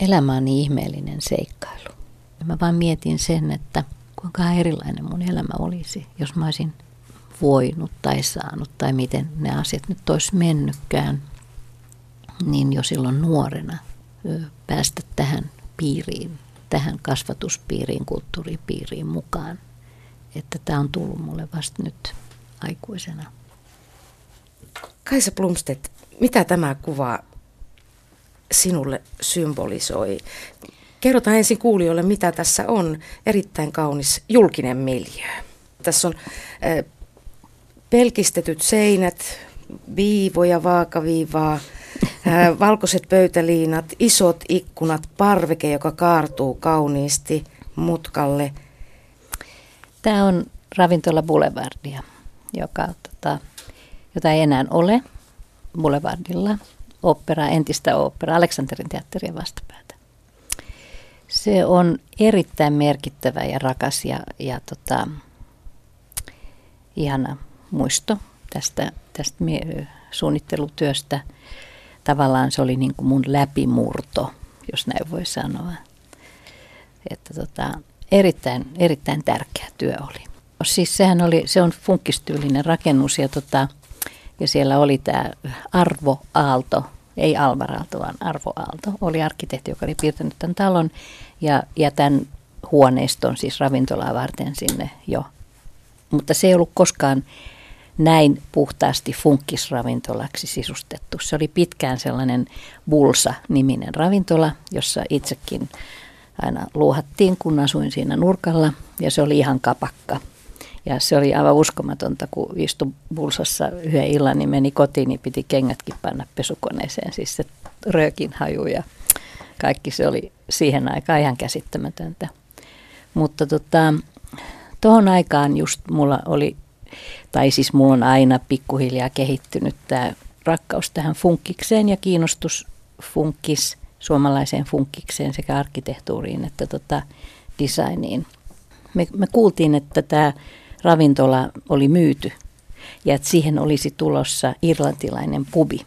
elämä on niin ihmeellinen seikkailu. Mä vaan mietin sen, että kuinka erilainen mun elämä olisi, jos mä olisin voinut tai saanut tai miten ne asiat nyt olisi mennytkään, niin jo silloin nuorena päästä tähän piiriin, tähän kasvatuspiiriin, kulttuuripiiriin mukaan. Että tämä on tullut mulle vasta nyt aikuisena. Kaisa Plumstedt, mitä tämä kuva sinulle symbolisoi? Kerrotaan ensin kuulijoille, mitä tässä on. Erittäin kaunis julkinen miljö. Tässä on pelkistetyt seinät, viivoja, vaakaviivaa, valkoiset pöytäliinat, isot ikkunat, parveke, joka kaartuu kauniisti mutkalle. Tämä on ravintola Boulevardia, joka, tota, jota ei enää ole Boulevardilla. Opera, entistä opera, Aleksanterin teatterin vastapäätä. Se on erittäin merkittävä ja rakas ja, ja tota, ihana muisto tästä, tästä suunnittelutyöstä. Tavallaan se oli niin kuin mun läpimurto, jos näin voi sanoa. Että tota, erittäin, erittäin tärkeä työ oli. Siis sehän oli, se on funkkistyylinen rakennus ja, tota, ja siellä oli tämä Arvo Aalto, ei Alvar Aalto, vaan Arvo Aalto, oli arkkitehti, joka oli piirtänyt tämän talon ja, ja tämän huoneiston, siis ravintolaa varten sinne jo. Mutta se ei ollut koskaan näin puhtaasti funkkisravintolaksi sisustettu. Se oli pitkään sellainen Bulsa-niminen ravintola, jossa itsekin aina luuhattiin, kun asuin siinä nurkalla ja se oli ihan kapakka. Ja se oli aivan uskomatonta, kun istui Bulsassa yhden illan, niin meni kotiin, niin piti kengätkin panna pesukoneeseen. Siis se röökin haju ja kaikki se oli siihen aikaan ihan käsittämätöntä. Mutta tota, tuohon aikaan just mulla oli, tai siis mulla on aina pikkuhiljaa kehittynyt tämä rakkaus tähän funkkikseen ja kiinnostus funkkis, suomalaiseen funkkikseen sekä arkkitehtuuriin että tota designiin. Me, me kuultiin, että tämä ravintola oli myyty ja että siihen olisi tulossa irlantilainen pubi.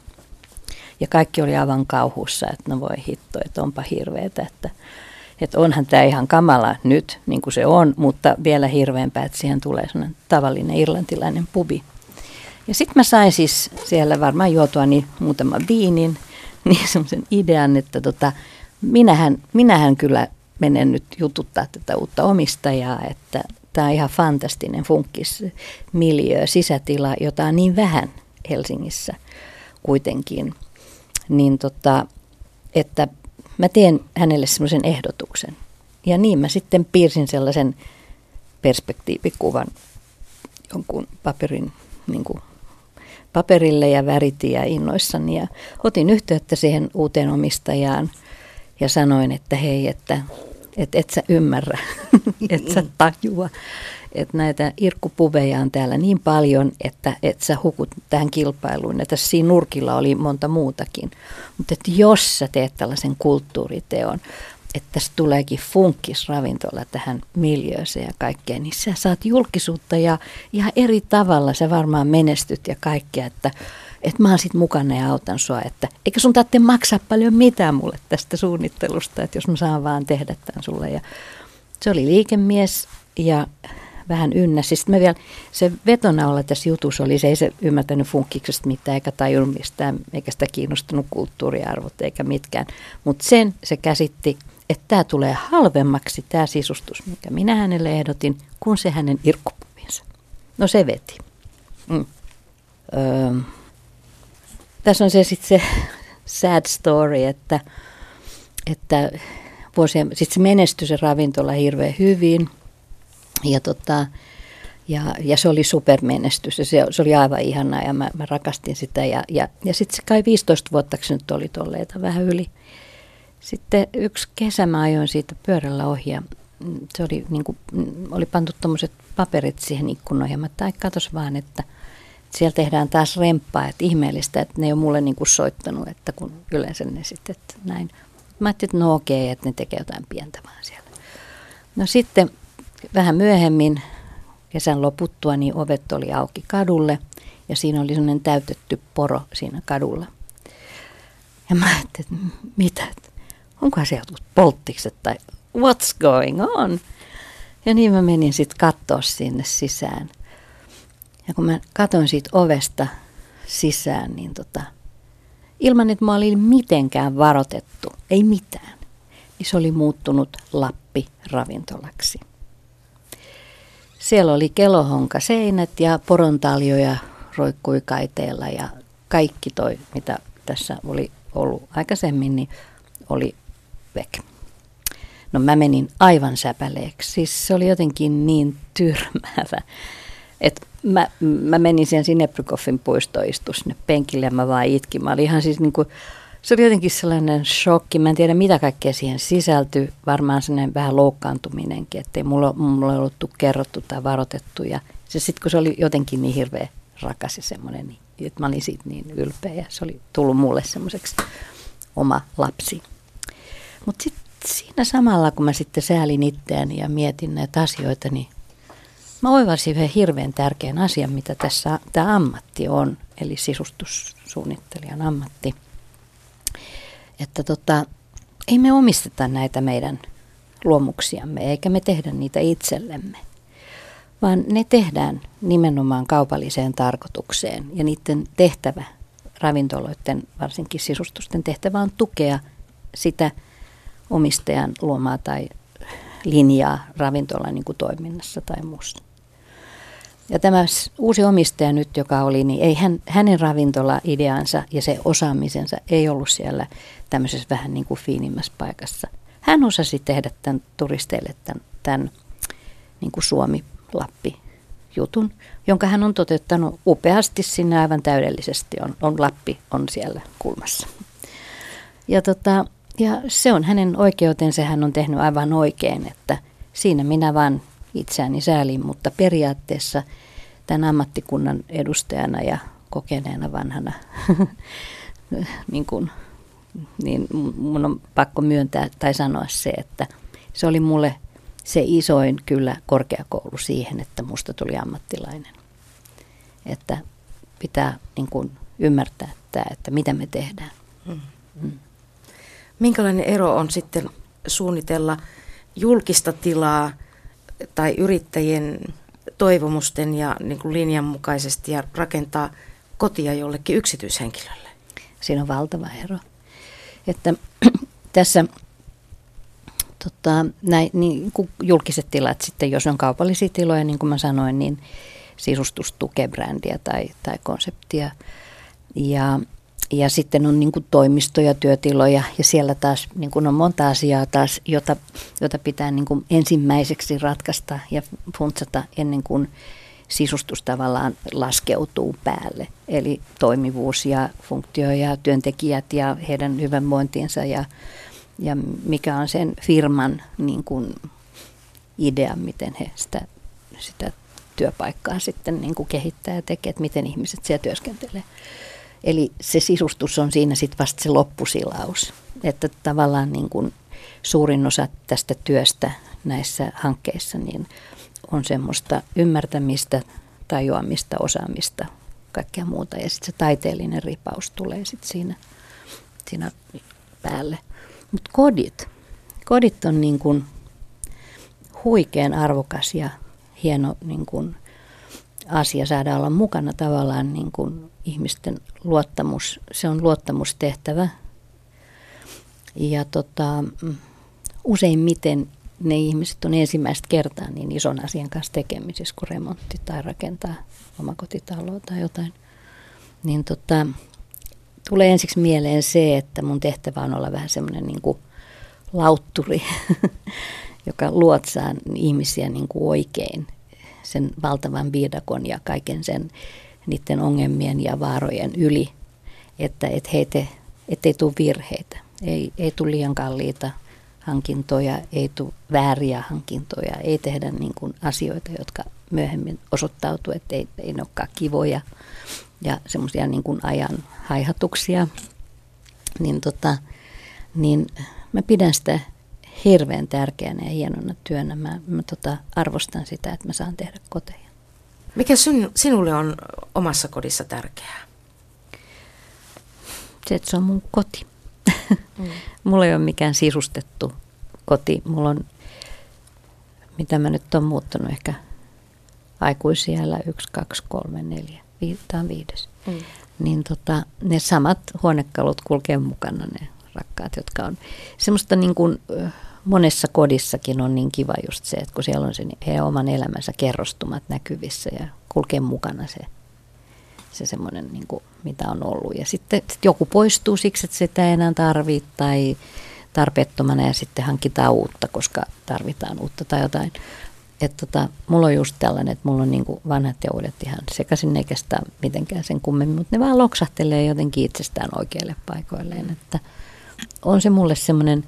Ja kaikki oli aivan kauhussa, että no voi hitto, että onpa hirveetä, että, että onhan tämä ihan kamala nyt, niin kuin se on, mutta vielä hirveämpää, että siihen tulee sellainen tavallinen irlantilainen pubi. Ja sitten mä sain siis siellä varmaan juotua niin muutaman viinin, niin semmoisen idean, että tota, minähän, minähän kyllä menen nyt jututtaa tätä uutta omistajaa, että tämä on ihan fantastinen funkkismiljö, sisätila, jota on niin vähän Helsingissä kuitenkin. Niin tota, että mä teen hänelle semmoisen ehdotuksen. Ja niin mä sitten piirsin sellaisen perspektiivikuvan jonkun paperin niin kuin paperille ja väritin ja innoissani. Ja otin yhteyttä siihen uuteen omistajaan ja sanoin, että hei, että et, et sä ymmärrä, et sä tajua, että näitä irkkupuveja on täällä niin paljon, että et sä hukut tähän kilpailuun. Ja tässä siinä nurkilla oli monta muutakin. Mutta että jos sä teet tällaisen kulttuuriteon, että tässä tuleekin funkkisravintola tähän miljööseen ja kaikkeen, niin sä saat julkisuutta ja ihan eri tavalla sä varmaan menestyt ja kaikkea, että, että mä oon sit mukana ja autan sua, että eikä sun tarvitse maksaa paljon mitään mulle tästä suunnittelusta, että jos mä saan vaan tehdä tämän sulle. Ja se oli liikemies ja vähän ynnä. Siis mä vielä, se olla tässä jutussa oli, se ei se ymmärtänyt funkkiksesta mitään, eikä tajunnut mistään, eikä sitä kiinnostunut kulttuuriarvot eikä mitkään. Mutta sen se käsitti, että tämä tulee halvemmaksi, tämä sisustus, mikä minä hänelle ehdotin, kuin se hänen irkkupuvinsa. No se veti. Mm. Öö, tässä on se sitten se sad story, että, että vuosien, sit se menestyi se ravintola hirveän hyvin – ja, tota, ja, ja se oli supermenestys ja se, se oli aivan ihanaa ja mä, mä rakastin sitä. Ja, ja, ja sitten se kai 15 vuotta se nyt oli tolleita vähän yli. Sitten yksi kesä mä ajoin siitä pyörällä ohi ja se oli, niin kuin, oli pantu tuommoiset paperit siihen ikkunoihin. Mä tai vaan, että siellä tehdään taas remppaa, että ihmeellistä, että ne ei ole mulle niin kuin soittanut, että kun yleensä ne sitten, että näin. Mä ajattelin, että no okei, että ne tekee jotain pientä vaan siellä. No sitten vähän myöhemmin kesän loputtua, niin ovet oli auki kadulle ja siinä oli sellainen täytetty poro siinä kadulla. Ja mä ajattelin, että mitä, onkohan se jotkut polttikset tai what's going on? Ja niin mä menin sitten katsoa sinne sisään. Ja kun mä katsoin siitä ovesta sisään, niin tota, ilman että mä olin mitenkään varoitettu, ei mitään, niin se oli muuttunut Lappi-ravintolaksi. Siellä oli kelohonka seinät ja porontaljoja roikkui kaiteella ja kaikki toi, mitä tässä oli ollut aikaisemmin, niin oli vek. No mä menin aivan säpäleeksi. Siis se oli jotenkin niin tyrmäävä, että mä, mä menin siihen Sineprykoffin puistoon istu sinne penkille ja mä vaan itkin. Mä olin ihan siis niin kuin, se oli jotenkin sellainen shokki. Mä en tiedä mitä kaikkea siihen sisältyi. Varmaan sellainen vähän loukkaantuminenkin, ei mulla, mulla ollut kerrottu tai varoitettu. Ja se sitten kun se oli jotenkin niin hirveä rakas ja semmoinen, niin, että mä olin siitä niin ylpeä ja se oli tullut mulle semmoiseksi oma lapsi. Mutta sitten siinä samalla, kun mä sitten säälin itseäni ja mietin näitä asioita, niin mä oivalsin yhden hirveän tärkeän asian, mitä tässä tämä ammatti on, eli sisustussuunnittelijan ammatti. Että tota, ei me omisteta näitä meidän luomuksiamme, eikä me tehdä niitä itsellemme, vaan ne tehdään nimenomaan kaupalliseen tarkoitukseen. Ja niiden tehtävä, ravintoloiden, varsinkin sisustusten tehtävä on tukea sitä omistajan luomaa tai linjaa ravintolan niin toiminnassa tai muussa. Ja tämä uusi omistaja nyt, joka oli, niin ei hän, hänen ravintola-ideansa ja se osaamisensa ei ollut siellä tämmöisessä vähän niin kuin fiinimmässä paikassa. Hän osasi tehdä tämän turisteille tämän, tämän niin kuin Suomi-Lappi jutun, jonka hän on toteuttanut upeasti sinne aivan täydellisesti. On, on Lappi on siellä kulmassa. Ja, tota, ja se on hänen oikeutensa, hän on tehnyt aivan oikein, että siinä minä vaan itseäni säälin, mutta periaatteessa tämän ammattikunnan edustajana ja kokeneena vanhana, niin, kun, niin mun on pakko myöntää tai sanoa se, että se oli mulle se isoin kyllä korkeakoulu siihen, että musta tuli ammattilainen. Että pitää niin kun, ymmärtää, että, että mitä me tehdään. Mm. Mm. Minkälainen ero on sitten suunnitella julkista tilaa tai yrittäjien toivomusten ja niin kuin linjan mukaisesti ja rakentaa kotia jollekin yksityishenkilölle? Siinä on valtava ero. Että tässä tota, näin, niin, julkiset tilat sitten, jos on kaupallisia tiloja, niin kuin mä sanoin, niin sisustus tukee brändiä tai, tai konseptia. Ja ja sitten on niin kuin toimistoja, työtiloja ja siellä taas niin kuin on monta asiaa taas, jota, jota pitää niin kuin ensimmäiseksi ratkaista ja funtsata ennen kuin sisustus tavallaan laskeutuu päälle. Eli toimivuus ja funktio ja työntekijät ja heidän hyvinvointiinsa ja, ja mikä on sen firman niin kuin idea, miten he sitä, sitä työpaikkaa sitten niin kuin kehittää ja tekee, että miten ihmiset siellä työskentelee. Eli se sisustus on siinä sitten vasta se loppusilaus. Että tavallaan niin kuin suurin osa tästä työstä näissä hankkeissa niin on semmoista ymmärtämistä, tajuamista, osaamista, kaikkea muuta. Ja sitten se taiteellinen ripaus tulee sitten siinä, siinä päälle. Mutta kodit, kodit on niin kuin huikean arvokas ja hieno niin kuin asia saada olla mukana tavallaan niin kuin ihmisten luottamus, se on luottamustehtävä. Ja tota, useimmiten ne ihmiset on ensimmäistä kertaa niin ison asian kanssa tekemisissä kuin remontti tai rakentaa omakotitaloa tai jotain. Niin tota, tulee ensiksi mieleen se, että mun tehtävä on olla vähän semmoinen niin kuin lautturi, joka luotsaa ihmisiä niin kuin oikein sen valtavan viidakon ja kaiken sen niiden ongelmien ja vaarojen yli, että et heitä, ettei tule virheitä, ei, ei tule liian kalliita hankintoja, ei tule vääriä hankintoja, ei tehdä niin kuin asioita, jotka myöhemmin osoittautuu, että ei, ei ne olekaan kivoja ja semmoisia niin kuin ajan haihatuksia, niin, tota, niin mä pidän sitä hirveän tärkeänä ja hienona työnä. Mä, mä tota, arvostan sitä, että mä saan tehdä koteja. Mikä sun, sinulle on omassa kodissa tärkeää? Se, että se on mun koti. Mm. mulla ei ole mikään sisustettu koti. Mulla on, mitä mä nyt on muuttanut, ehkä aikuisiellä yksi, kaksi, kolme, neljä. Tämä on viides. Mm. Niin tota, ne samat huonekalut kulkee mukana, ne rakkaat, jotka on semmoista niin kuin, monessa kodissakin on niin kiva just se, että kun siellä on se heidän oman elämänsä kerrostumat näkyvissä ja kulkee mukana se, se semmoinen, niin kuin, mitä on ollut. Ja sitten sit joku poistuu siksi, että sitä ei enää tarvitse tai tarpeettomana ja sitten hankitaan uutta, koska tarvitaan uutta tai jotain. Että tota, mulla on just tällainen, että mulla on niin vanhat ja uudet ihan sekaisin, eikä sitä mitenkään sen kummemmin, mutta ne vaan loksahtelee jotenkin itsestään oikeille paikoilleen. Että on se mulle semmoinen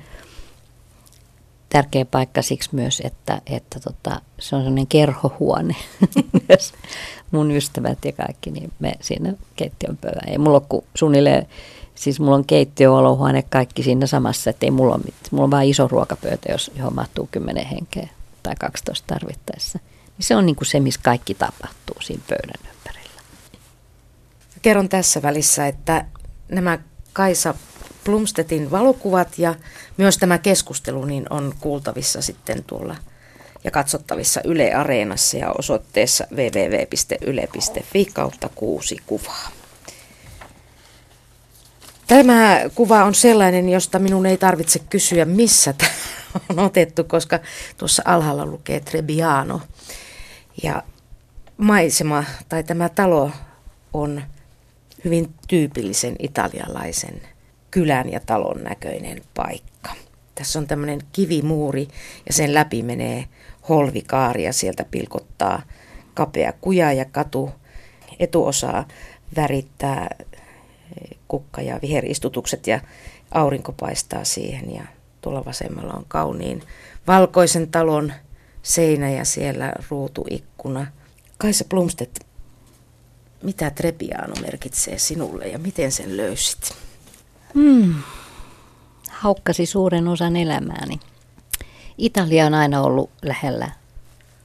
tärkeä paikka siksi myös, että, että tota, se on semmoinen kerhohuone. mun ystävät ja kaikki, niin me siinä keittiön pöydän. Ei mulla ole suunnilleen, siis mulla on keittiö, olohuone, kaikki siinä samassa, että ei mulla ole mitään. Mulla on vain iso ruokapöytä, jos, johon mahtuu 10 henkeä tai 12 tarvittaessa. Niin se on niin kuin se, missä kaikki tapahtuu siinä pöydän ympärillä. Kerron tässä välissä, että nämä Kaisa Plumstetin valokuvat ja myös tämä keskustelu niin on kuultavissa sitten tuolla ja katsottavissa Yle Areenassa ja osoitteessa www.yle.fi kautta kuusi kuvaa. Tämä kuva on sellainen, josta minun ei tarvitse kysyä, missä tämä on otettu, koska tuossa alhaalla lukee Trebbiano. Ja maisema tai tämä talo on hyvin tyypillisen italialaisen kylän ja talon näköinen paikka. Tässä on tämmöinen kivimuuri ja sen läpi menee holvikaari ja sieltä pilkottaa kapea kuja ja katu. Etuosaa värittää kukka- ja viheristutukset ja aurinko paistaa siihen ja tuolla vasemmalla on kauniin valkoisen talon seinä ja siellä ruutuikkuna. Kaisa Plumstedt, mitä Trepiano merkitsee sinulle ja miten sen löysit? Hmm. Haukkasi suuren osan elämääni. Italia on aina ollut lähellä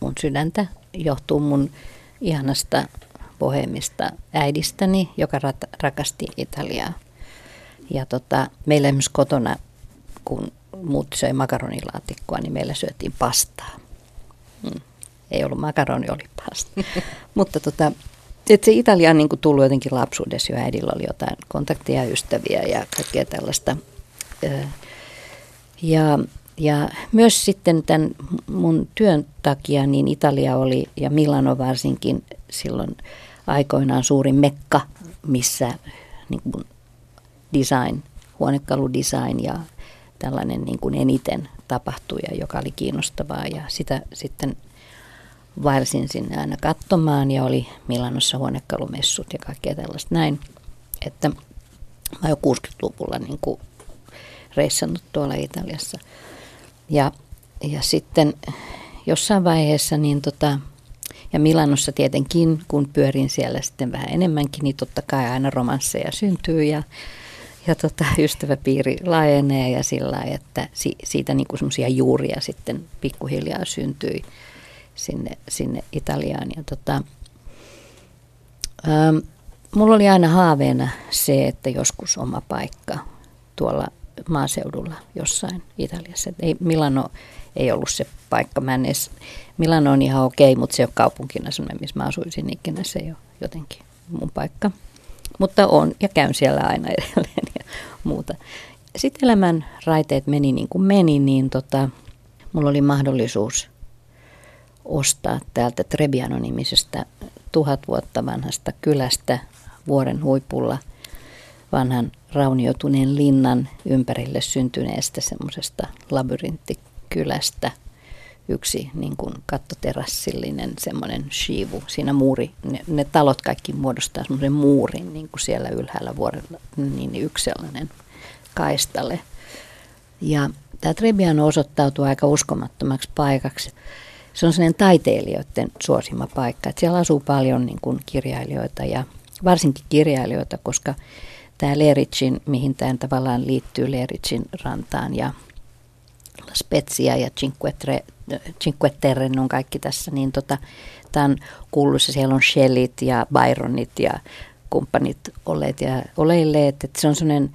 mun sydäntä. Johtuu mun ihanasta bohemista äidistäni, joka rat- rakasti Italiaa. Ja tota, meillä myös kotona, kun muut söi makaronilaatikkoa, niin meillä syötiin pastaa. Hmm. Ei ollut makaroni, oli pasta. Mutta tota, että se Italia on niin kuin tullut jotenkin lapsuudessa jo. Äidillä oli jotain kontakteja, ystäviä ja kaikkea tällaista. Ja, ja myös sitten tämän mun työn takia niin Italia oli ja Milano varsinkin silloin aikoinaan suuri mekka, missä niin kuin design, huonekaludesign ja tällainen niin kuin eniten tapahtui ja joka oli kiinnostavaa ja sitä sitten vaelsin sinne aina katsomaan ja oli Milanossa huonekalumessut ja kaikkea tällaista näin. Että mä jo 60-luvulla niin kuin reissannut tuolla Italiassa. Ja, ja sitten jossain vaiheessa niin tota, ja Milanossa tietenkin, kun pyörin siellä sitten vähän enemmänkin, niin totta kai aina romansseja syntyy ja, ja tota, ystäväpiiri laajenee ja sillä että si, siitä niin semmoisia juuria sitten pikkuhiljaa syntyi sinne, sinne Italiaan. Ja tota, ähm, mulla oli aina haaveena se, että joskus oma paikka tuolla maaseudulla jossain Italiassa. Ei, Milano ei ollut se paikka. Mä en edes, Milano on ihan okei, mutta se ole kaupunkina semmoinen, missä mä asuisin ikinä. Se ei ole jotenkin mun paikka. Mutta on ja käyn siellä aina edelleen ja muuta. Sitten elämän raiteet meni niin kuin meni, niin tota, mulla oli mahdollisuus ostaa täältä Trebiano-nimisestä tuhat vuotta vanhasta kylästä vuoren huipulla vanhan raunioituneen linnan ympärille syntyneestä semmoisesta labyrinttikylästä. Yksi niin kuin kattoterassillinen semmoinen shivu, siinä muuri, ne, ne talot kaikki muodostaa semmoisen muurin niin kuin siellä ylhäällä vuorella, niin yksi sellainen kaistale. Ja tämä Trebiano osoittautui aika uskomattomaksi paikaksi se on sellainen taiteilijoiden suosima paikka. Että siellä asuu paljon niin kuin kirjailijoita ja varsinkin kirjailijoita, koska tämä Leritsin, mihin tämä tavallaan liittyy Leritsin rantaan ja La Spezia ja Cinque, Tre, Cinque Terre on kaikki tässä, niin tota, tämä on kuuluisa, siellä on Shellit ja Byronit ja kumppanit olleet ja oleilleet, että se on sellainen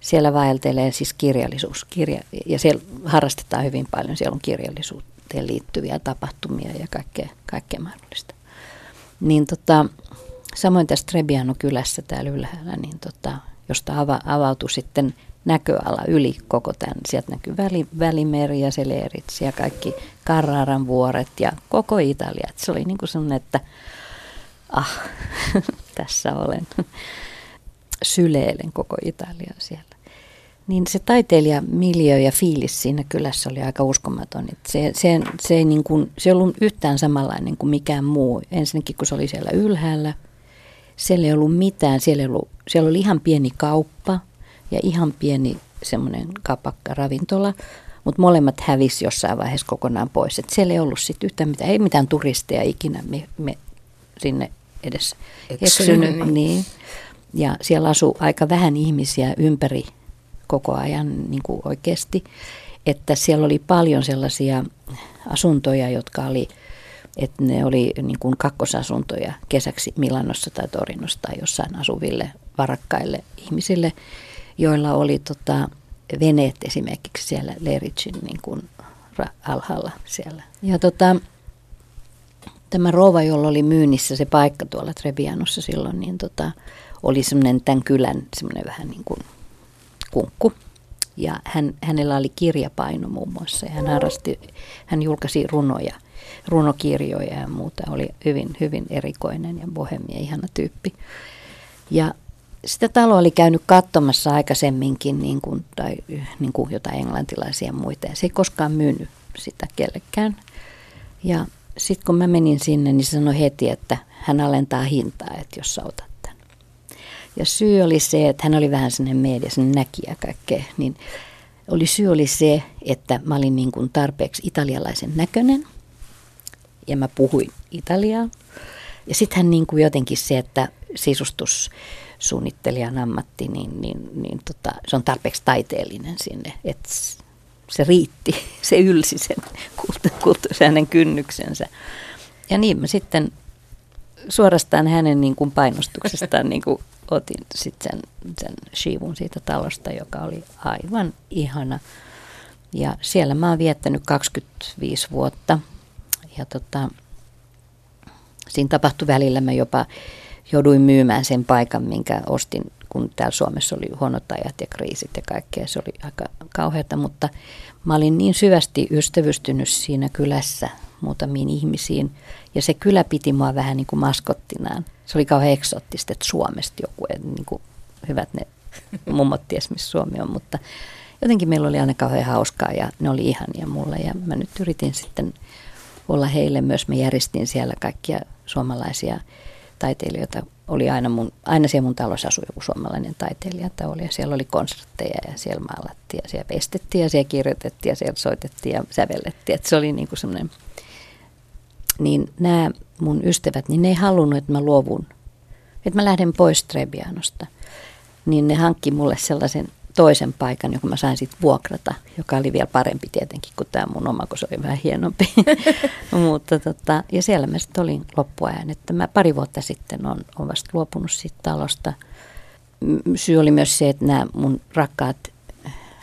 siellä vaeltelee siis kirjallisuus. Kirja, ja siellä harrastetaan hyvin paljon. Siellä on kirjallisuuteen liittyviä tapahtumia ja kaikkea, kaikkea mahdollista. Niin tota, samoin tässä Trebiano kylässä täällä ylhäällä, niin tota, josta ava, avautui sitten näköala yli koko tämän. Sieltä näkyy väli, Välimeri ja Seleritsi ja kaikki Carraran vuoret ja koko Italia. Et se oli niin kuin sellainen, että ah, tässä olen. Syleilen koko Italia siellä. Niin se taiteilija miljö ja fiilis siinä kylässä oli aika uskomaton. Että se, se, se, ei niin kuin, se ei ollut yhtään samanlainen kuin mikään muu. Ensinnäkin kun se oli siellä ylhäällä, siellä ei ollut mitään. Siellä, ei ollut, siellä oli ihan pieni kauppa ja ihan pieni semmoinen kapakka ravintola. Mutta molemmat hävisi jossain vaiheessa kokonaan pois. Et siellä ei ollut sitten yhtään mitään, ei mitään turisteja ikinä me, me sinne edes eksynyt. Niin. niin. Ja siellä asuu aika vähän ihmisiä ympäri koko ajan niin kuin oikeasti. Että siellä oli paljon sellaisia asuntoja, jotka oli, että ne oli niin kuin kakkosasuntoja kesäksi Milanossa tai Torinossa tai jossain asuville varakkaille ihmisille, joilla oli tota, veneet esimerkiksi siellä Lericin niin kuin alhaalla siellä. Ja tota, tämä rouva, jolla oli myynnissä se paikka tuolla Trebianossa silloin, niin tota, oli semmoinen tämän kylän semmoinen vähän niin kuin kunkku. Ja hän, hänellä oli kirjapaino muun muassa hän harrasti, hän julkaisi runoja, runokirjoja ja muuta. Oli hyvin, hyvin erikoinen ja bohemia, ihana tyyppi. Ja sitä taloa oli käynyt katsomassa aikaisemminkin niin kuin, tai niin kuin jotain englantilaisia ja muita ja se ei koskaan myynyt sitä kellekään. Ja sitten kun mä menin sinne, niin sanoi heti, että hän alentaa hintaa, että jos sä otat. Ja syy oli se, että hän oli vähän sellainen media, sellainen näkijä kaikkea, niin oli syy oli se, että mä olin niin kuin tarpeeksi italialaisen näköinen ja mä puhuin italiaa. Ja sitten hän niin kuin jotenkin se, että sisustussuunnittelijan ammatti, niin, niin, niin tota, se on tarpeeksi taiteellinen sinne, että se riitti, se ylsi sen kulttuurisen kynnyksensä. Ja niin mä sitten suorastaan hänen niin kuin painostuksestaan niin kuin otin sitten sen, sen shivun siitä talosta, joka oli aivan ihana. Ja siellä mä oon viettänyt 25 vuotta. Ja tota, siinä tapahtui välillä, mä jopa jouduin myymään sen paikan, minkä ostin kun täällä Suomessa oli huonot ajat ja kriisit ja kaikkea, se oli aika kauheata, mutta mä olin niin syvästi ystävystynyt siinä kylässä muutamiin ihmisiin, ja se kylä piti mua vähän niin kuin maskottinaan. Se oli kauhean eksoottista, että Suomesta joku, niin kuin hyvät ne mummot ties, missä Suomi on, mutta jotenkin meillä oli aina kauhean hauskaa ja ne oli ihania mulle, ja mä nyt yritin sitten olla heille myös, mä järjestin siellä kaikkia suomalaisia taiteilijoita. Oli aina, mun, aina siellä mun talossa asui joku suomalainen taiteilija, että oli, ja siellä oli konsertteja ja siellä maalattiin ja siellä pestettiin ja siellä kirjoitettiin ja siellä soitettiin ja sävellettiin, että se oli niin kuin semmoinen, niin nämä mun ystävät, niin ne ei halunnut, että mä luovun, että mä lähden pois Trebianosta, niin ne hankki mulle sellaisen toisen paikan, jonka mä sain sitten vuokrata, joka oli vielä parempi tietenkin kuin tämä mun oma, kun se oli vähän hienompi. Mutta tota, ja siellä mä sitten olin loppuajan, että mä pari vuotta sitten on, on vasta luopunut siitä talosta. Syy oli myös se, että nämä mun rakkaat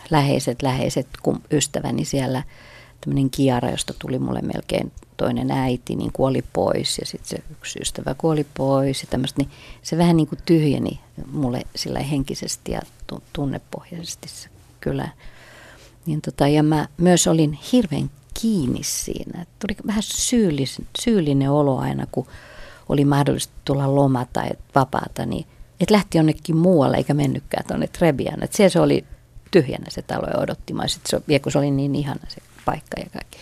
läheiset, läheiset ystäväni siellä, tämmöinen Kiara, josta tuli mulle melkein toinen äiti, niin kuoli pois ja sitten se yksi ystävä kuoli pois ja tämmöistä, niin se vähän niin kuin tyhjeni mulle sillä henkisesti ja tunnepohjaisesti se kylä. Niin tota, ja mä myös olin hirveän kiinni siinä. Tuli vähän syyllis, syyllinen olo aina, kun oli mahdollista tulla loma tai vapaata, niin että lähti jonnekin muualle eikä mennytkään tuonne Trebian. Että siellä se oli tyhjänä se talo ja odotti. Mä se, kun se oli niin ihana se paikka ja kaikki.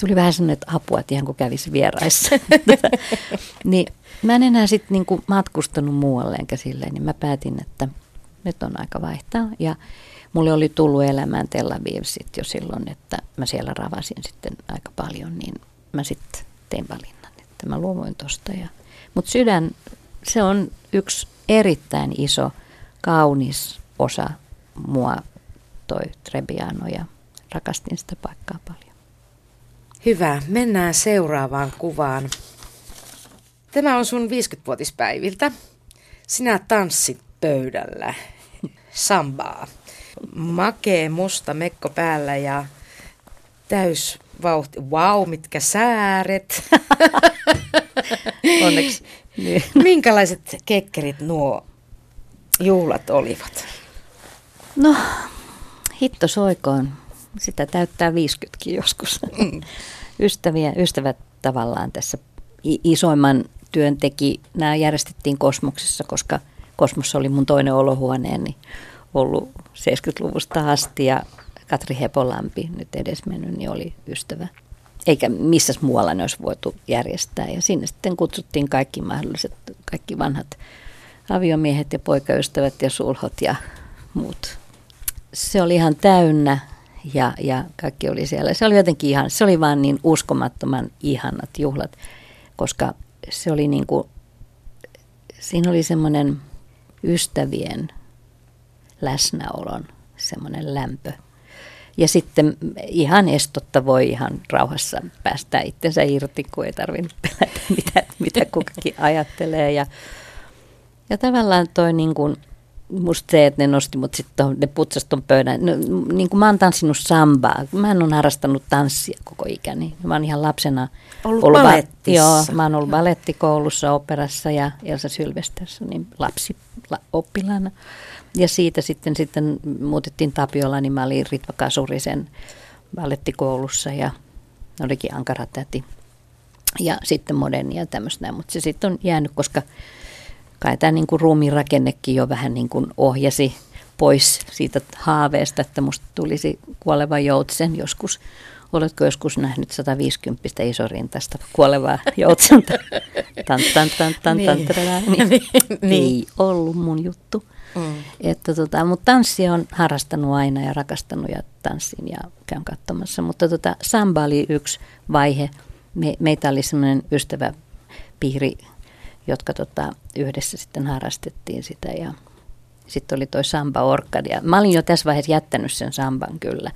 Tuli vähän sellainen, että apua, että ihan kuin kävisi vieraissa. niin mä en enää sitten niinku matkustanut muualle enkä silleen, niin mä päätin, että nyt on aika vaihtaa. Ja mulle oli tullut elämään Tel Aviv sit jo silloin, että mä siellä ravasin sitten aika paljon, niin mä sitten tein valinnan, että mä luovuin tosta. Ja, mutta sydän, se on yksi erittäin iso, kaunis osa mua toi Trebiano ja rakastin sitä paikkaa paljon. Hyvä, mennään seuraavaan kuvaan. Tämä on sun 50-vuotispäiviltä. Sinä tanssit pöydällä. sambaa. Makee musta mekko päällä ja täys vauhti. Wow, mitkä sääret. Onneksi. Niin. Minkälaiset kekkerit nuo juhlat olivat? No, hitto soikoon. Sitä täyttää 50 joskus. Mm. Ystäviä, ystävät tavallaan tässä isoimman työn teki. Nämä järjestettiin Kosmoksessa, koska Kosmos oli mun toinen olohuoneeni ollut 70-luvusta asti ja Katri Hepolampi, nyt edesmennyt, niin oli ystävä. Eikä missä muualla ne olisi voitu järjestää. Ja sinne sitten kutsuttiin kaikki mahdolliset, kaikki vanhat aviomiehet ja poikaystävät ja sulhot ja muut. Se oli ihan täynnä ja, ja kaikki oli siellä. Se oli jotenkin ihan, se oli vaan niin uskomattoman ihanat juhlat, koska se oli niin kuin, siinä oli semmoinen ystävien läsnäolon semmoinen lämpö. Ja sitten ihan estotta voi ihan rauhassa päästä itsensä irti, kun ei tarvitse pelätä, mitä, mitä kukakin ajattelee. Ja, ja tavallaan toi niin kuin, musta se, että ne nosti mut sitten, ne putsasi ton pöydän. No, niin kuin mä oon tanssinut sambaa. Mä en ole harrastanut tanssia koko ikäni. Mä oon ihan lapsena ollut, ollut Joo, mä oon ollut balettikoulussa, operassa ja Elsa Sylvesterssä, niin lapsi la, oppilaana. Ja siitä sitten, sitten muutettiin Tapiola, niin mä olin Ritva Kasurisen ballettikoulussa ja olikin ankara täti. Ja sitten modernia tämmöistä, mutta se sitten on jäänyt, koska kai tämä niin ruumiin rakennekin jo vähän niin kuin ohjasi pois siitä haaveesta, että musta tulisi kuoleva joutsen joskus. Oletko joskus nähnyt 150 isorintaista kuolevaa joutsenta? Tan, tan, tan, tan, niin. tan, niin. niin. Ei ollut mun juttu. Mm. Että tota, mutta tanssia on harrastanut aina ja rakastanut ja tanssin ja käyn katsomassa. Mutta tota, samba oli yksi vaihe. Me, meitä oli sellainen ystäväpiiri, jotka tota, yhdessä sitten harrastettiin sitä ja sitten oli toi samba orkkadia. Mä olin jo tässä vaiheessa jättänyt sen samban kyllä.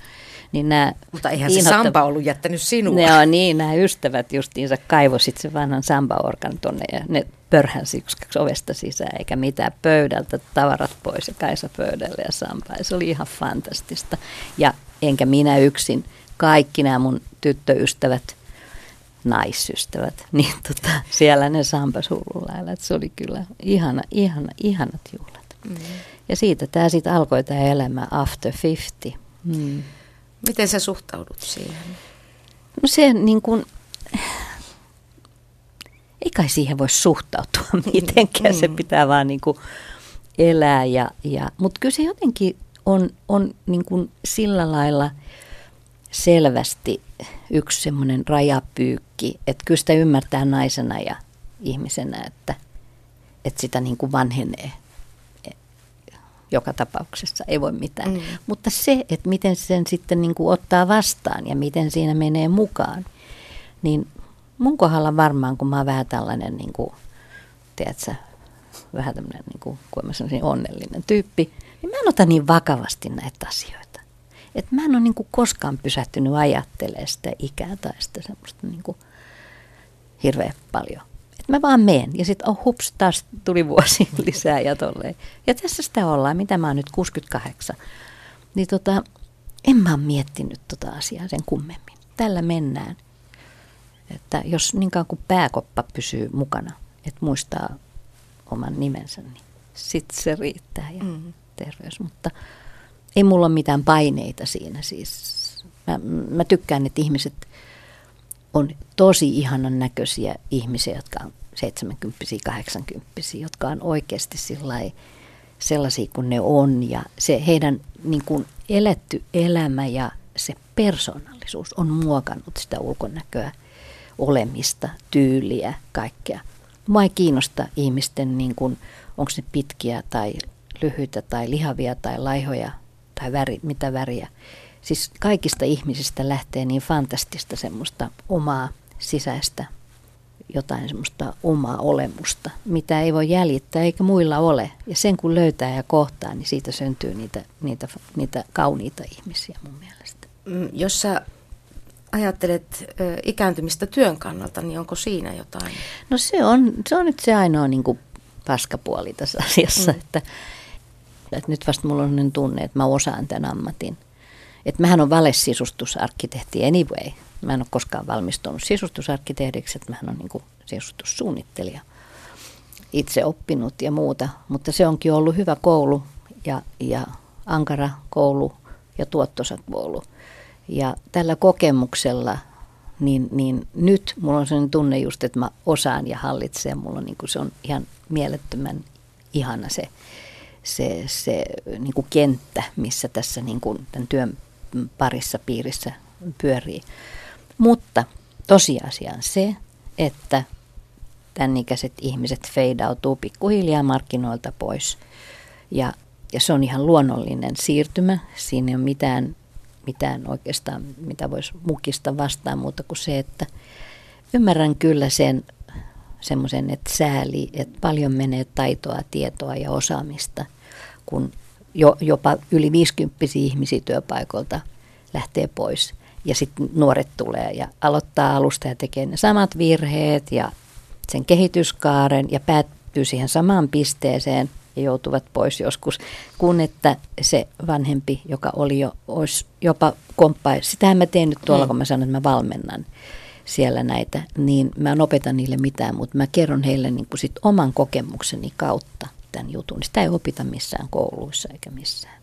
Niin nämä Mutta eihän se samba ollut jättänyt sinua. Ne on niin, nämä ystävät justiinsa kaivosit sen vanhan samba-orkan tonne ja ne pörhänsi yksi ovesta sisään eikä mitään pöydältä, tavarat pois ja Kaisa pöydälle ja samba. Ja se oli ihan fantastista. Ja enkä minä yksin, kaikki nämä mun tyttöystävät, naisystävät, niin tota, siellä ne sampas hullulla Se oli kyllä ihana, ihana, ihanat juhlat. Mm. Ja siitä tämä sitten alkoi tämä elämä after 50. Mm. Miten sä suhtaudut siihen? No se niin kuin, ei kai siihen voi suhtautua mitenkään, mm. se pitää vaan niin kuin elää. Ja, ja, Mutta kyllä se jotenkin on, on niin kuin sillä lailla selvästi yksi semmoinen rajapyykki, että kyllä sitä ymmärtää naisena ja ihmisenä, että, että sitä niin kuin vanhenee joka tapauksessa, ei voi mitään. Mm. Mutta se, että miten sen sitten niin kuin ottaa vastaan ja miten siinä menee mukaan, niin mun kohdalla varmaan, kun mä oon vähän tällainen, niin kuin, tiedätkö, vähän tämmöinen, niin kuin, kun mä sanoisin, onnellinen tyyppi, niin mä en ota niin vakavasti näitä asioita. Että mä en ole niin kuin koskaan pysähtynyt ajattelemaan sitä ikää tai sitä semmoista niin kuin hirveän paljon. Että mä vaan meen ja sitten oh hups, taas tuli vuosi lisää ja tolleen. Ja tässä sitä ollaan, mitä mä oon nyt 68. Niin tota, en mä oon miettinyt tota asiaa sen kummemmin. Tällä mennään. Että jos niin kauan kuin pääkoppa pysyy mukana, että muistaa oman nimensä, niin sitten se riittää ja mm. terveys. Mutta ei mulla ole mitään paineita siinä siis. Mä, mä tykkään, että ihmiset on tosi ihanan näköisiä ihmisiä, jotka on 70 80 jotka on oikeasti sellaisia kuin ne on. Ja se heidän niin kuin eletty elämä ja se persoonallisuus on muokannut sitä ulkonäköä olemista, tyyliä, kaikkea. Mua ei kiinnosta ihmisten, niin kuin, onko ne pitkiä tai lyhyitä tai lihavia tai laihoja tai väri, mitä väriä. Siis kaikista ihmisistä lähtee niin fantastista semmoista omaa sisäistä jotain semmoista omaa olemusta, mitä ei voi jäljittää eikä muilla ole. Ja sen kun löytää ja kohtaa, niin siitä syntyy niitä, niitä, niitä kauniita ihmisiä mun mielestä. Mm, jos sä ajattelet ikääntymistä työn kannalta, niin onko siinä jotain? No se on, se on nyt se ainoa niin kuin paskapuoli tässä asiassa, mm. että että nyt vasta mulla on tunne, että mä osaan tämän ammatin. Että mähän on valesisustusarkkitehti anyway. Mä en ole koskaan valmistunut sisustusarkkitehdiksi, että mähän on niin sisustussuunnittelija. Itse oppinut ja muuta, mutta se onkin ollut hyvä koulu ja, ja ankara koulu ja tuottosa koulu. Ja tällä kokemuksella, niin, niin nyt mulla on sellainen tunne just, että mä osaan ja hallitsen. Mulla on niin kuin, se on ihan mielettömän ihana se, se, se niin kuin kenttä, missä tässä niin kuin tämän työn parissa piirissä pyörii. Mutta tosiasia on se, että tämän ikäiset ihmiset feidautuu pikkuhiljaa markkinoilta pois. Ja, ja se on ihan luonnollinen siirtymä. Siinä ei ole mitään, mitään oikeastaan, mitä voisi mukista vastaan muuta kuin se, että ymmärrän kyllä sen semmoisen, että sääli, että paljon menee taitoa, tietoa ja osaamista, kun jo, jopa yli 50 ihmisiä työpaikolta lähtee pois. Ja sitten nuoret tulee ja aloittaa alusta ja tekee ne samat virheet ja sen kehityskaaren ja päättyy siihen samaan pisteeseen ja joutuvat pois joskus, kun että se vanhempi, joka oli jo, olisi jopa komppaa. Sitähän mä teen nyt tuolla, mm. kun mä sanon, että mä valmennan siellä näitä, niin mä en opeta niille mitään, mutta mä kerron heille niin kuin sit oman kokemukseni kautta tämän jutun. Sitä ei opita missään kouluissa eikä missään.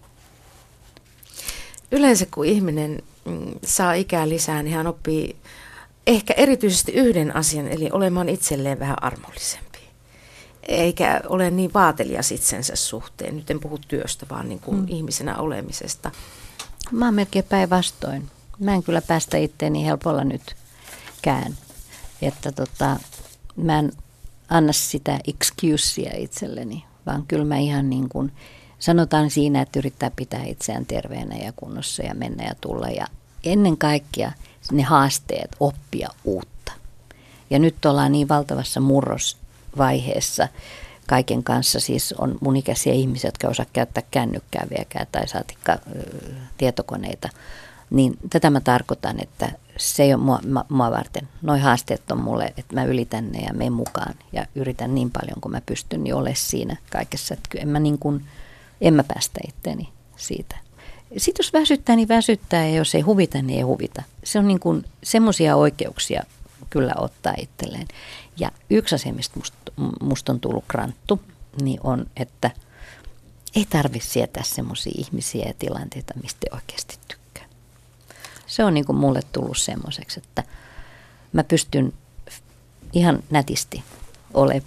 Yleensä kun ihminen mm, saa ikää lisää, niin hän oppii ehkä erityisesti yhden asian, eli olemaan itselleen vähän armollisempi. Eikä ole niin vaatelias itsensä suhteen. Nyt en puhu työstä, vaan niin kuin mm. ihmisenä olemisesta. Mä oon melkein päinvastoin. Mä en kyllä päästä itteeni helpolla nytkään. Että tota, mä en anna sitä excusea itselleni, vaan kyllä mä ihan niin kuin, sanotaan siinä, että yrittää pitää itseään terveenä ja kunnossa ja mennä ja tulla. Ja ennen kaikkea ne haasteet oppia uutta. Ja nyt ollaan niin valtavassa murrosvaiheessa kaiken kanssa. Siis on mun ikäisiä ihmisiä, jotka osaa käyttää kännykkää vieläkään tai saatikka tietokoneita. Niin tätä mä tarkoitan, että se ei ole mua, mua varten. Noi haasteet on mulle, että mä ylitän ne ja menen mukaan ja yritän niin paljon kuin mä pystyn, niin ole siinä kaikessa. Että en mä, niin kuin, en mä päästä itteeni siitä. Sitten jos väsyttää, niin väsyttää ja jos ei huvita, niin ei huvita. Se on niin kuin semmoisia oikeuksia kyllä ottaa itselleen. Ja yksi asia, mistä musta, musta on tullut kranttu, niin on, että ei tarvitse sietää semmoisia ihmisiä ja tilanteita, mistä oikeasti tykkää. Se on niin kuin mulle tullut semmoiseksi, että mä pystyn ihan nätisti ole,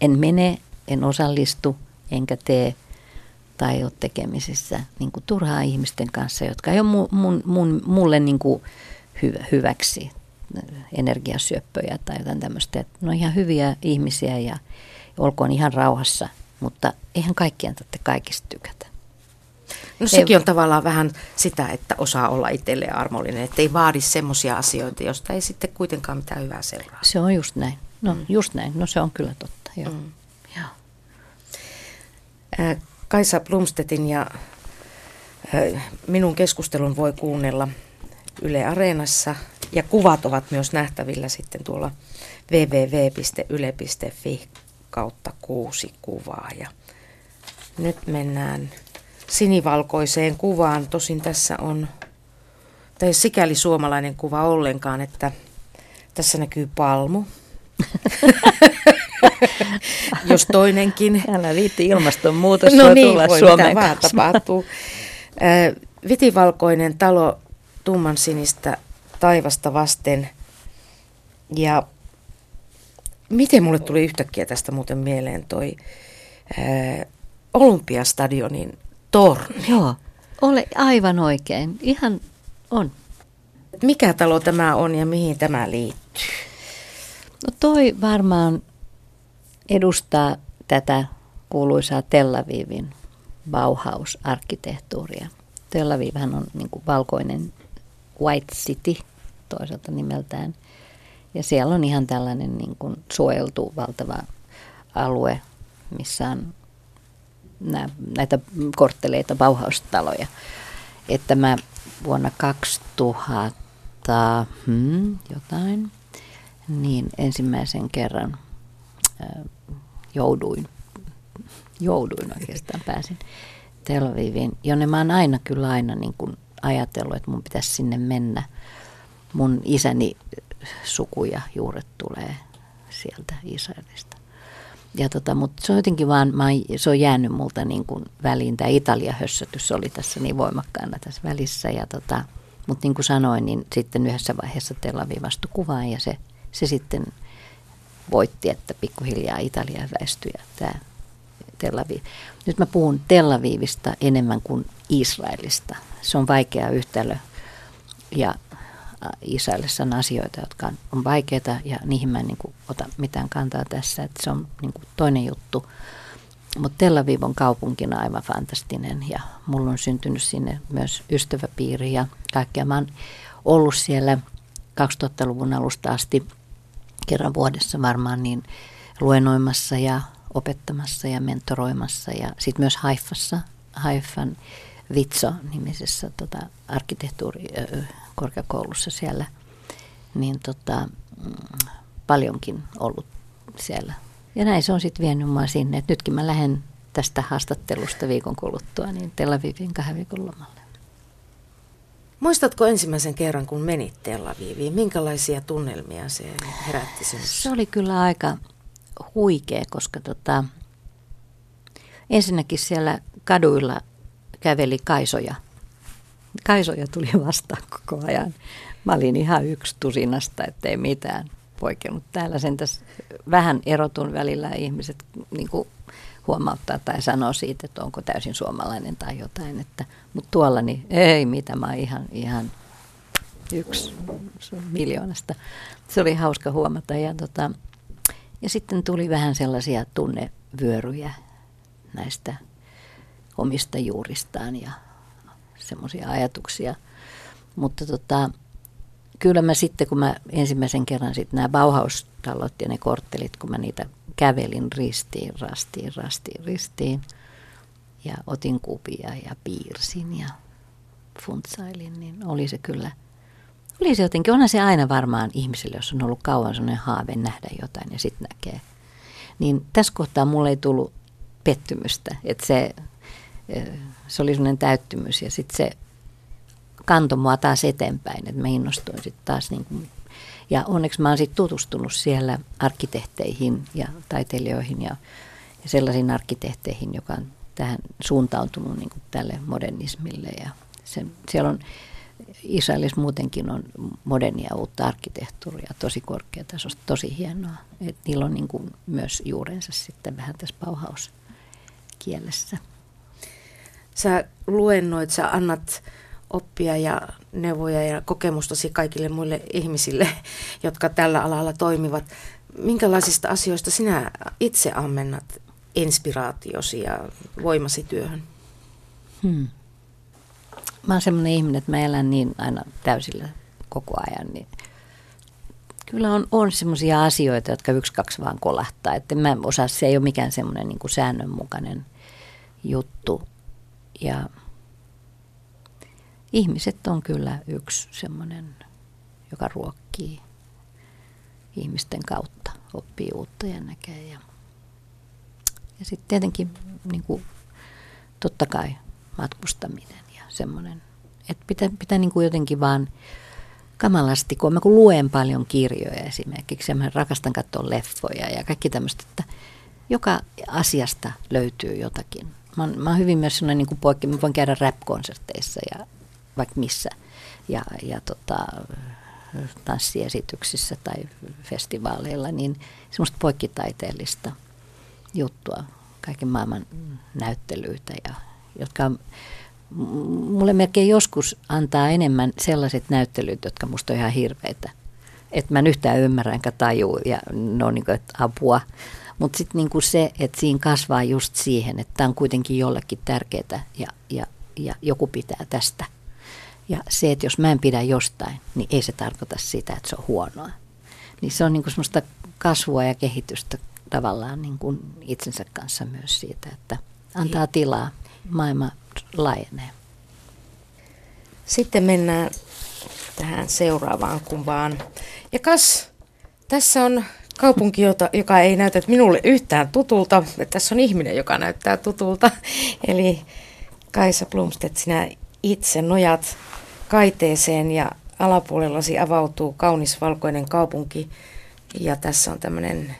en mene, en osallistu, enkä tee – tai ole tekemisissä niin kuin turhaa ihmisten kanssa, jotka ei ole mun, mun, mun, mulle niin kuin hyvä, hyväksi energiasyöppöjä tai jotain tämmöistä. Että ne on ihan hyviä ihmisiä ja olkoon ihan rauhassa, mutta eihän kaikkien tarvitse kaikista tykätä. No sekin on tavallaan vähän sitä, että osaa olla itselleen armollinen, että ei vaadi semmoisia asioita, joista ei sitten kuitenkaan mitään hyvää seuraa. Se on just näin. No mm. just näin. No se on kyllä totta, joo. Mm. joo. Kaisa Blumstedin ja minun keskustelun voi kuunnella Yle Areenassa ja kuvat ovat myös nähtävillä sitten tuolla www.yle.fi kautta kuusi kuvaa. Ja nyt mennään sinivalkoiseen kuvaan. Tosin tässä on, tai sikäli suomalainen kuva ollenkaan, että tässä näkyy palmu. jos toinenkin. Älä viitti ilmastonmuutos, no niin, tulla voi Suomeen vaan tapahtuu. Vitivalkoinen talo tumman sinistä taivasta vasten. Ja miten mulle tuli yhtäkkiä tästä muuten mieleen toi äh, Olympiastadionin torni? Joo, ole aivan oikein. Ihan on. Mikä talo tämä on ja mihin tämä liittyy? No toi varmaan edustaa tätä kuuluisaa Tel Avivin Bauhaus-arkkitehtuuria. Tel Avivhän on niin kuin valkoinen White City toisaalta nimeltään. Ja siellä on ihan tällainen niin kuin suojeltu valtava alue, missä on näitä kortteleita, Bauhaus-taloja. Että mä vuonna 2000 hmm, jotain, niin ensimmäisen kerran jouduin, jouduin oikeastaan, pääsin Tel Aviviin, jonne mä oon aina kyllä aina niin kuin ajatellut, että mun pitäisi sinne mennä. Mun isäni suku ja juuret tulee sieltä Israelista. Ja tota, mutta se on jotenkin vaan, mä, se on jäänyt multa niin kuin väliin. Tämä Italia-hössötys oli tässä niin voimakkaana tässä välissä. Ja tota, mutta niin kuin sanoin, niin sitten yhdessä vaiheessa Tel Aviv vastui kuvaan ja se, se sitten voitti, että pikkuhiljaa Italia väistyi ja tämä Tel Aviv. Nyt mä puhun Tel Avivista enemmän kuin Israelista. Se on vaikea yhtälö ja Israelissa on asioita, jotka on vaikeita ja niihin mä en niin kuin ota mitään kantaa tässä, että se on niin kuin toinen juttu. Mutta Tel Aviv on kaupunkina aivan fantastinen ja mulla on syntynyt sinne myös ystäväpiiri ja kaikkea. Mä oon ollut siellä 2000-luvun alusta asti kerran vuodessa varmaan niin luennoimassa ja opettamassa ja mentoroimassa ja sitten myös Haifassa, Haifan Vitso-nimisessä tota, arkkitehtuurikorkeakoulussa siellä, niin tota, mm, paljonkin ollut siellä. Ja näin se on sitten vienyt mua sinne, että nytkin mä lähden tästä haastattelusta viikon kuluttua niin Tel Avivin kahden viikon lomalle. Muistatko ensimmäisen kerran, kun menit Tel Aviviin? Minkälaisia tunnelmia se herätti sinussa? Se oli kyllä aika huikea, koska tota, ensinnäkin siellä kaduilla käveli kaisoja. Kaisoja tuli vastaan koko ajan. Mä olin ihan yksi tusinasta, ettei mitään poikennut. Täällä sen vähän erotun välillä ihmiset niin huomauttaa tai sanoo siitä, että onko täysin suomalainen tai jotain. Että, mutta tuolla niin ei mitä, mä ihan, ihan yksi miljoonasta. Se oli hauska huomata. Ja, tota, ja sitten tuli vähän sellaisia tunnevyöryjä näistä omista juuristaan ja semmoisia ajatuksia. Mutta tota, kyllä mä sitten, kun mä ensimmäisen kerran sitten nämä Bauhaus-talot ja ne korttelit, kun mä niitä kävelin ristiin, rastiin, rastiin, ristiin ja otin kupia ja piirsin ja funtsailin, niin oli se kyllä, oli se jotenkin, onhan se aina varmaan ihmiselle, jos on ollut kauan sellainen haave nähdä jotain ja sitten näkee. Niin tässä kohtaa mulle ei tullut pettymystä, että se, se oli sellainen täyttymys ja sitten se kantoi mua taas eteenpäin, että mä innostuin sitten taas niin kuin ja onneksi mä oon sitten tutustunut siellä arkkitehteihin ja taiteilijoihin ja, ja sellaisiin arkkitehteihin, joka on tähän suuntautunut niin kuin tälle modernismille. Ja se, siellä on, Israelissa muutenkin on modernia uutta arkkitehtuuria, tosi korkeatasosta, tosi hienoa. Et niillä on niin kuin myös juurensa sitten vähän tässä Bauhaus-kielessä. Sä luennoit, sä annat oppia ja neuvoja ja kokemustasi kaikille muille ihmisille, jotka tällä alalla toimivat. Minkälaisista asioista sinä itse ammennat inspiraatiosi ja voimasi työhön? Hmm. Mä oon semmoinen ihminen, että mä elän niin aina täysillä koko ajan, niin kyllä on, on semmoisia asioita, jotka yksi, kaksi vaan kolahtaa. Että mä osaa, se ei ole mikään semmoinen niin säännönmukainen juttu. Ja ihmiset on kyllä yksi semmoinen, joka ruokkii ihmisten kautta, oppii uutta ja näkee. Ja, ja sitten tietenkin niin kuin, totta kai matkustaminen ja semmoinen, että pitää, pitää niin kuin jotenkin vaan kamalasti, kun mä kun luen paljon kirjoja esimerkiksi ja mä rakastan katsoa leffoja ja kaikki tämmöistä, että joka asiasta löytyy jotakin. Mä oon, mä oon hyvin myös sellainen niin poikki, mä voin käydä rap-konserteissa ja vaikka missä ja, ja tota, tanssiesityksissä tai festivaaleilla, niin semmoista poikkitaiteellista juttua, kaiken maailman näyttelyitä, ja, jotka mulle melkein joskus antaa enemmän sellaiset näyttelyt, jotka musta on ihan hirveitä. Että mä en yhtään ymmärrä enkä tajuu ja ne on niin kuin, että apua. Mutta sitten niin se, että siinä kasvaa just siihen, että tämä on kuitenkin jollekin tärkeää ja, ja, ja joku pitää tästä – ja se, että jos mä en pidä jostain, niin ei se tarkoita sitä, että se on huonoa. Niin se on niin kuin semmoista kasvua ja kehitystä tavallaan niin kuin itsensä kanssa myös siitä, että antaa tilaa, maailma laajenee. Sitten mennään tähän seuraavaan kuvaan. Ja kas, tässä on kaupunki, jota, joka ei näytä minulle yhtään tutulta. Tässä on ihminen, joka näyttää tutulta. Eli Kaisa Blomstedt, sinä itse nojat kaiteeseen ja alapuolellasi avautuu kaunis valkoinen kaupunki. Ja tässä on tämmöinen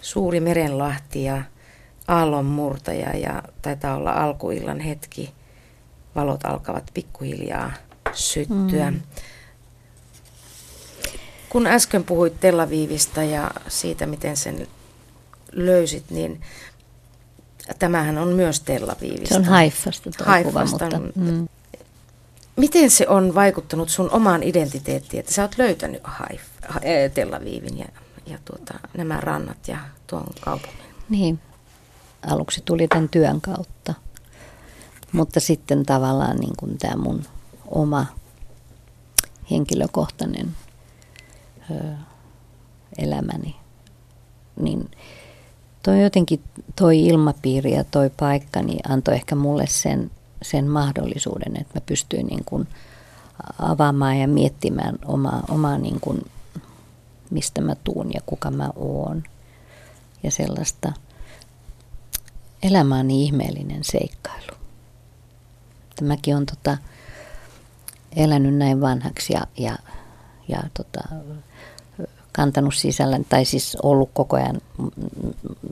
suuri merenlahti ja aallonmurtaja ja taitaa olla alkuillan hetki. Valot alkavat pikkuhiljaa syttyä. Mm. Kun äsken puhuit Tel Avivista ja siitä, miten sen löysit, niin tämähän on myös Tel Avivista. Se on Haifasta tuo Haifasta, kuva, mutta... Mm. Miten se on vaikuttanut sun omaan identiteettiin, että sä oot löytänyt Haif, eh, Tel Avivin ja, ja tuota, nämä rannat ja tuon kaupungin? Niin, aluksi tuli tämän työn kautta, mutta sitten tavallaan niin kuin tämä mun oma henkilökohtainen elämäni, niin toi jotenkin toi ilmapiiri ja toi paikka niin antoi ehkä mulle sen, sen mahdollisuuden, että mä pystyin niin kuin avaamaan ja miettimään omaa, omaa niin kuin, mistä mä tuun ja kuka mä oon. Ja sellaista elämä niin ihmeellinen seikkailu. Tämäkin on tota, elänyt näin vanhaksi ja, ja, ja tota, kantanut sisällä, tai siis ollut koko ajan,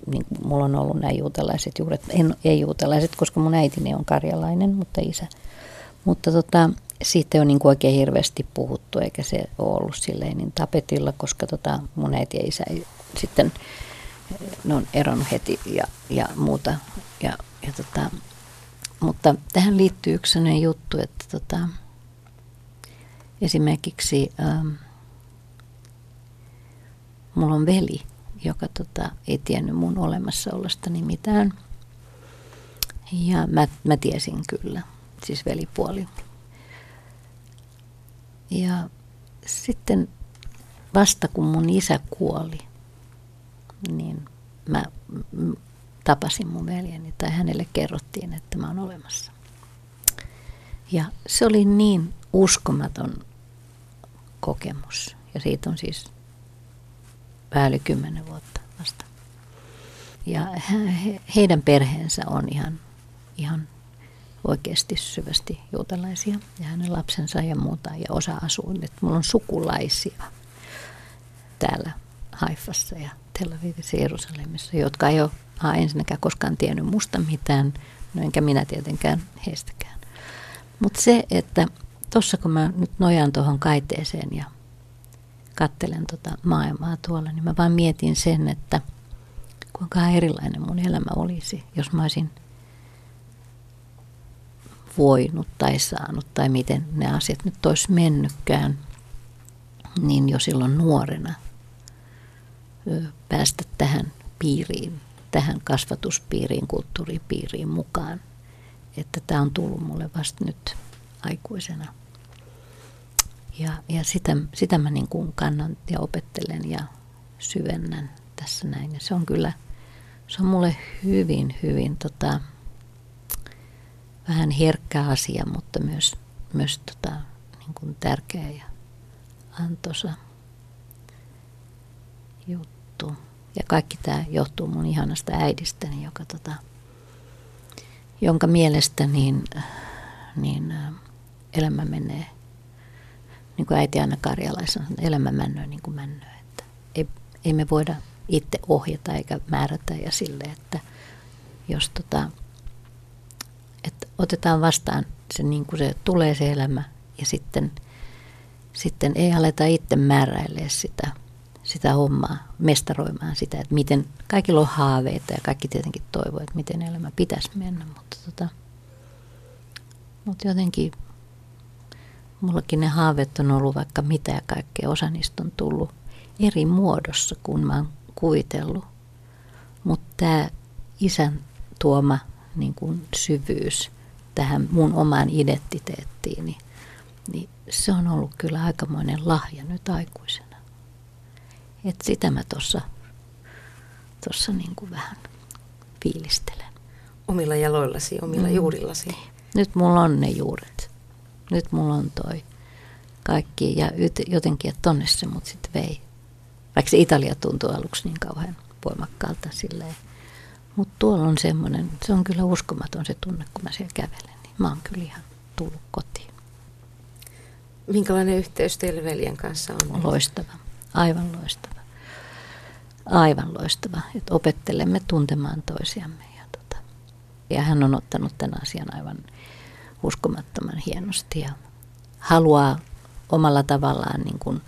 niin mulla on ollut nämä juutalaiset juuret, en, ei juutalaiset, koska mun äitini on karjalainen, mutta isä. Mutta tota, siitä ei ole niin kuin oikein hirveästi puhuttu, eikä se ole ollut silleen niin tapetilla, koska tota, mun äiti ja isä ei, sitten ne on eronnut heti ja, ja muuta. Ja, ja tota, mutta tähän liittyy yksi sellainen juttu, että tota, esimerkiksi ähm, mulla on veli, joka tota, ei tiennyt mun olemassaolostani mitään. Ja mä, mä tiesin kyllä, siis velipuoli. Ja sitten vasta kun mun isä kuoli, niin mä tapasin mun veljeni tai hänelle kerrottiin, että mä oon olemassa. Ja se oli niin uskomaton kokemus. Ja siitä on siis yli kymmenen vuotta vasta. Ja he, heidän perheensä on ihan, ihan oikeasti syvästi juutalaisia ja hänen lapsensa ja muuta ja osa asuu. Että mulla on sukulaisia täällä Haifassa ja Tel Avivissa Jerusalemissa, jotka ei ole ensinnäkään koskaan tiennyt musta mitään, no enkä minä tietenkään heistäkään. Mutta se, että tuossa kun mä nyt nojaan tuohon kaiteeseen ja kattelen tota maailmaa tuolla, niin mä vaan mietin sen, että kuinka erilainen mun elämä olisi, jos mä olisin voinut tai saanut tai miten ne asiat nyt olisi mennytkään, niin jo silloin nuorena päästä tähän piiriin, tähän kasvatuspiiriin, kulttuuripiiriin mukaan. Että tämä on tullut mulle vasta nyt aikuisena. Ja, ja sitä, sitä mä niin kuin kannan ja opettelen ja syvennän tässä näin. Ja se on kyllä, se on mulle hyvin, hyvin tota, vähän herkkä asia, mutta myös, myös tota, niin kuin tärkeä ja antoisa juttu. Ja kaikki tämä johtuu mun ihanasta äidistäni, joka tota, jonka mielestä niin, niin elämä menee niin kuin äiti Anna Karjalaisen sanoi, elämä männöä niin kuin männöä. Että ei, ei me voida itse ohjata eikä määrätä ja sille, että jos tota, että otetaan vastaan se niin kuin se tulee se elämä ja sitten, sitten ei aleta itse määräilee sitä, sitä hommaa, mestaroimaan sitä, että miten, kaikilla on haaveita ja kaikki tietenkin toivoo, että miten elämä pitäisi mennä, mutta, tota, mutta jotenkin Mullakin ne haaveet on ollut vaikka mitä ja kaikkea. Osa niistä on tullut eri muodossa kuin mä oon kuvitellut. Mutta tämä isän tuoma niin kuin syvyys tähän mun omaan identiteettiin, niin, niin se on ollut kyllä aikamoinen lahja nyt aikuisena. Et sitä mä tuossa tossa niin kuin vähän fiilistelen. Omilla jaloillasi, omilla mm. juurillasi. Nyt mulla on ne juuret nyt mulla on toi kaikki. Ja jotenkin, että tonne se mut sitten vei. Vaikka se Italia tuntuu aluksi niin kauhean voimakkaalta silleen. Mutta tuolla on semmoinen, se on kyllä uskomaton se tunne, kun mä siellä kävelen. Niin mä oon kyllä ihan tullut kotiin. Minkälainen yhteys teillä veljen kanssa on? Loistava, aivan loistava. Aivan loistava, että opettelemme tuntemaan toisiamme. Ja, tota, ja hän on ottanut tämän asian aivan uskomattoman hienosti ja haluaa omalla tavallaan niin kuin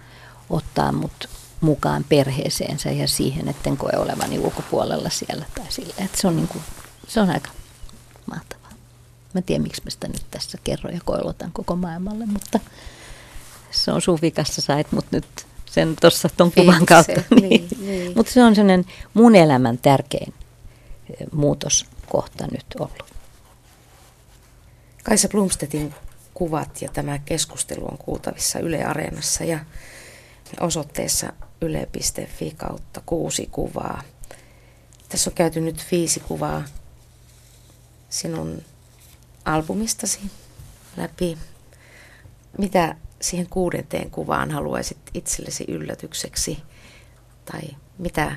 ottaa mut mukaan perheeseensä ja siihen, etten koe olevani ulkopuolella siellä tai sillä. Että se, on niin kuin, se on aika mahtavaa. Mä tiedän, miksi mä sitä nyt tässä kerron ja koilotan koko maailmalle, mutta se on sun vikassa, sait mut nyt sen tuossa ton kuvan kautta. Niin, niin. niin. Mutta se on sellainen mun elämän tärkein eh, muutoskohta nyt ollut. Kaisa Blomstedtin kuvat ja tämä keskustelu on kuultavissa Yle Areenassa ja osoitteessa yle.fi kautta kuusi kuvaa. Tässä on käyty nyt viisi kuvaa sinun albumistasi läpi. Mitä siihen kuudenteen kuvaan haluaisit itsellesi yllätykseksi? Tai mitä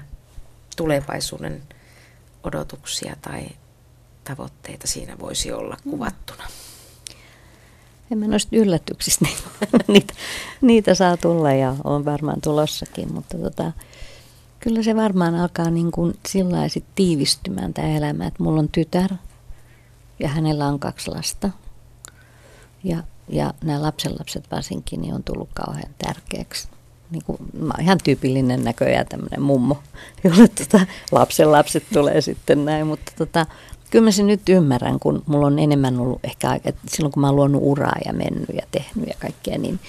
tulevaisuuden odotuksia tai tavoitteita siinä voisi olla kuvattuna? En mä noista yllätyksistä, niitä, niitä saa tulla ja on varmaan tulossakin, mutta tota, kyllä se varmaan alkaa niin kuin sillä tiivistymään tämä elämä, että mulla on tytär ja hänellä on kaksi lasta. Ja, ja nämä lapsenlapset varsinkin niin on tullut kauhean tärkeäksi. Niin kuin, mä oon ihan tyypillinen näköjään tämmöinen mummo, jolle tota, lapsenlapset tulee sitten näin, mutta tota, kyllä mä sen nyt ymmärrän, kun mulla on enemmän ollut ehkä aika, silloin kun mä oon luonut uraa ja mennyt ja tehnyt ja kaikkea, niin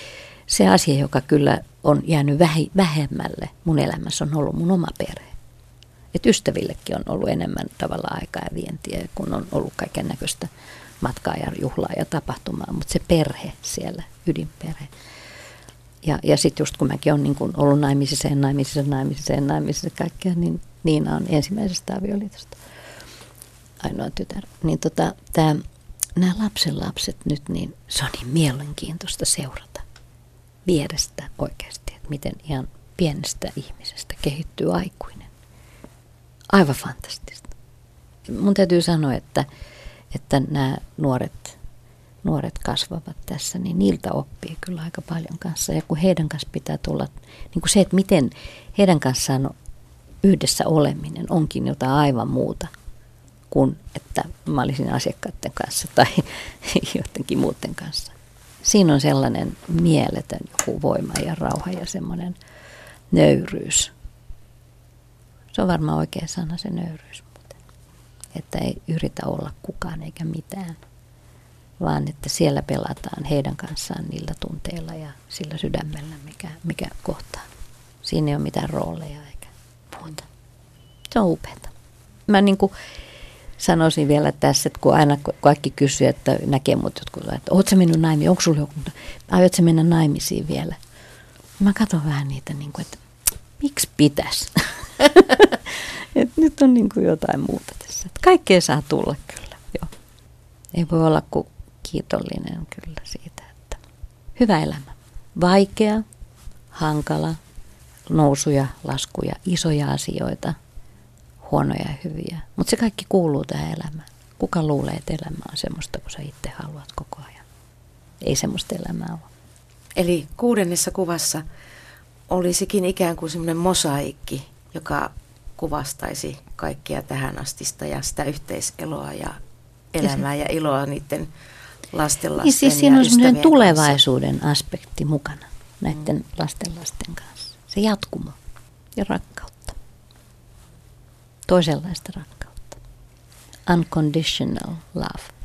se asia, joka kyllä on jäänyt vähemmälle mun elämässä, on ollut mun oma perhe. Että ystävillekin on ollut enemmän tavallaan aikaa ja vientiä, kun on ollut kaiken näköistä matkaa ja juhlaa ja tapahtumaa, mutta se perhe siellä, ydinperhe. Ja, ja sitten just kun mäkin olen niin kun ollut naimisissa ja naimisissa, naimisissa ja naimisissa kaikkea, niin Niina on ensimmäisestä avioliitosta ainoa tytär. Niin tota, tää, nämä lapsen lapset nyt, niin se on niin mielenkiintoista seurata vierestä oikeasti, että miten ihan pienestä ihmisestä kehittyy aikuinen. Aivan fantastista. Mun täytyy sanoa, että, että nämä nuoret, nuoret kasvavat tässä, niin niiltä oppii kyllä aika paljon kanssa. Ja kun heidän kanssa pitää tulla, niin kuin se, että miten heidän kanssaan yhdessä oleminen onkin jotain aivan muuta – kuin että mä olisin asiakkaiden kanssa tai jotenkin muuten kanssa. Siinä on sellainen mieletön joku voima ja rauha ja semmoinen nöyryys. Se on varmaan oikea sana se nöyryys muuten. Että ei yritä olla kukaan eikä mitään, vaan että siellä pelataan heidän kanssaan niillä tunteilla ja sillä sydämellä, mikä, mikä kohtaa. Siinä ei ole mitään rooleja eikä muuta. Se on upeata. Mä niin kuin, sanoisin vielä tässä, että kun aina kaikki kysyy, että näkee mut jotkut, että ootko mennyt naimisiin, onko sulla joku, aiotko menä naimisiin vielä? Mä katson vähän niitä, niin kuin, että miksi pitäisi? Et nyt on niin kuin jotain muuta tässä. Kaikkea saa tulla kyllä, joo. Ei voi olla kuin kiitollinen kyllä siitä, että hyvä elämä. Vaikea, hankala, nousuja, laskuja, isoja asioita – huonoja ja hyviä. Mutta se kaikki kuuluu tähän elämään. Kuka luulee, että elämä on semmoista, kun sä itse haluat koko ajan? Ei semmoista elämää ole. Eli kuudennessa kuvassa olisikin ikään kuin semmoinen mosaikki, joka kuvastaisi kaikkia tähän astista ja sitä yhteiseloa ja elämää ja, iloa niiden lasten lasten niin siis siinä on semmoinen tulevaisuuden kanssa. aspekti mukana näiden mm. lasten lasten kanssa. Se jatkumo ja rakkaus toisenlaista rakkautta. Unconditional love.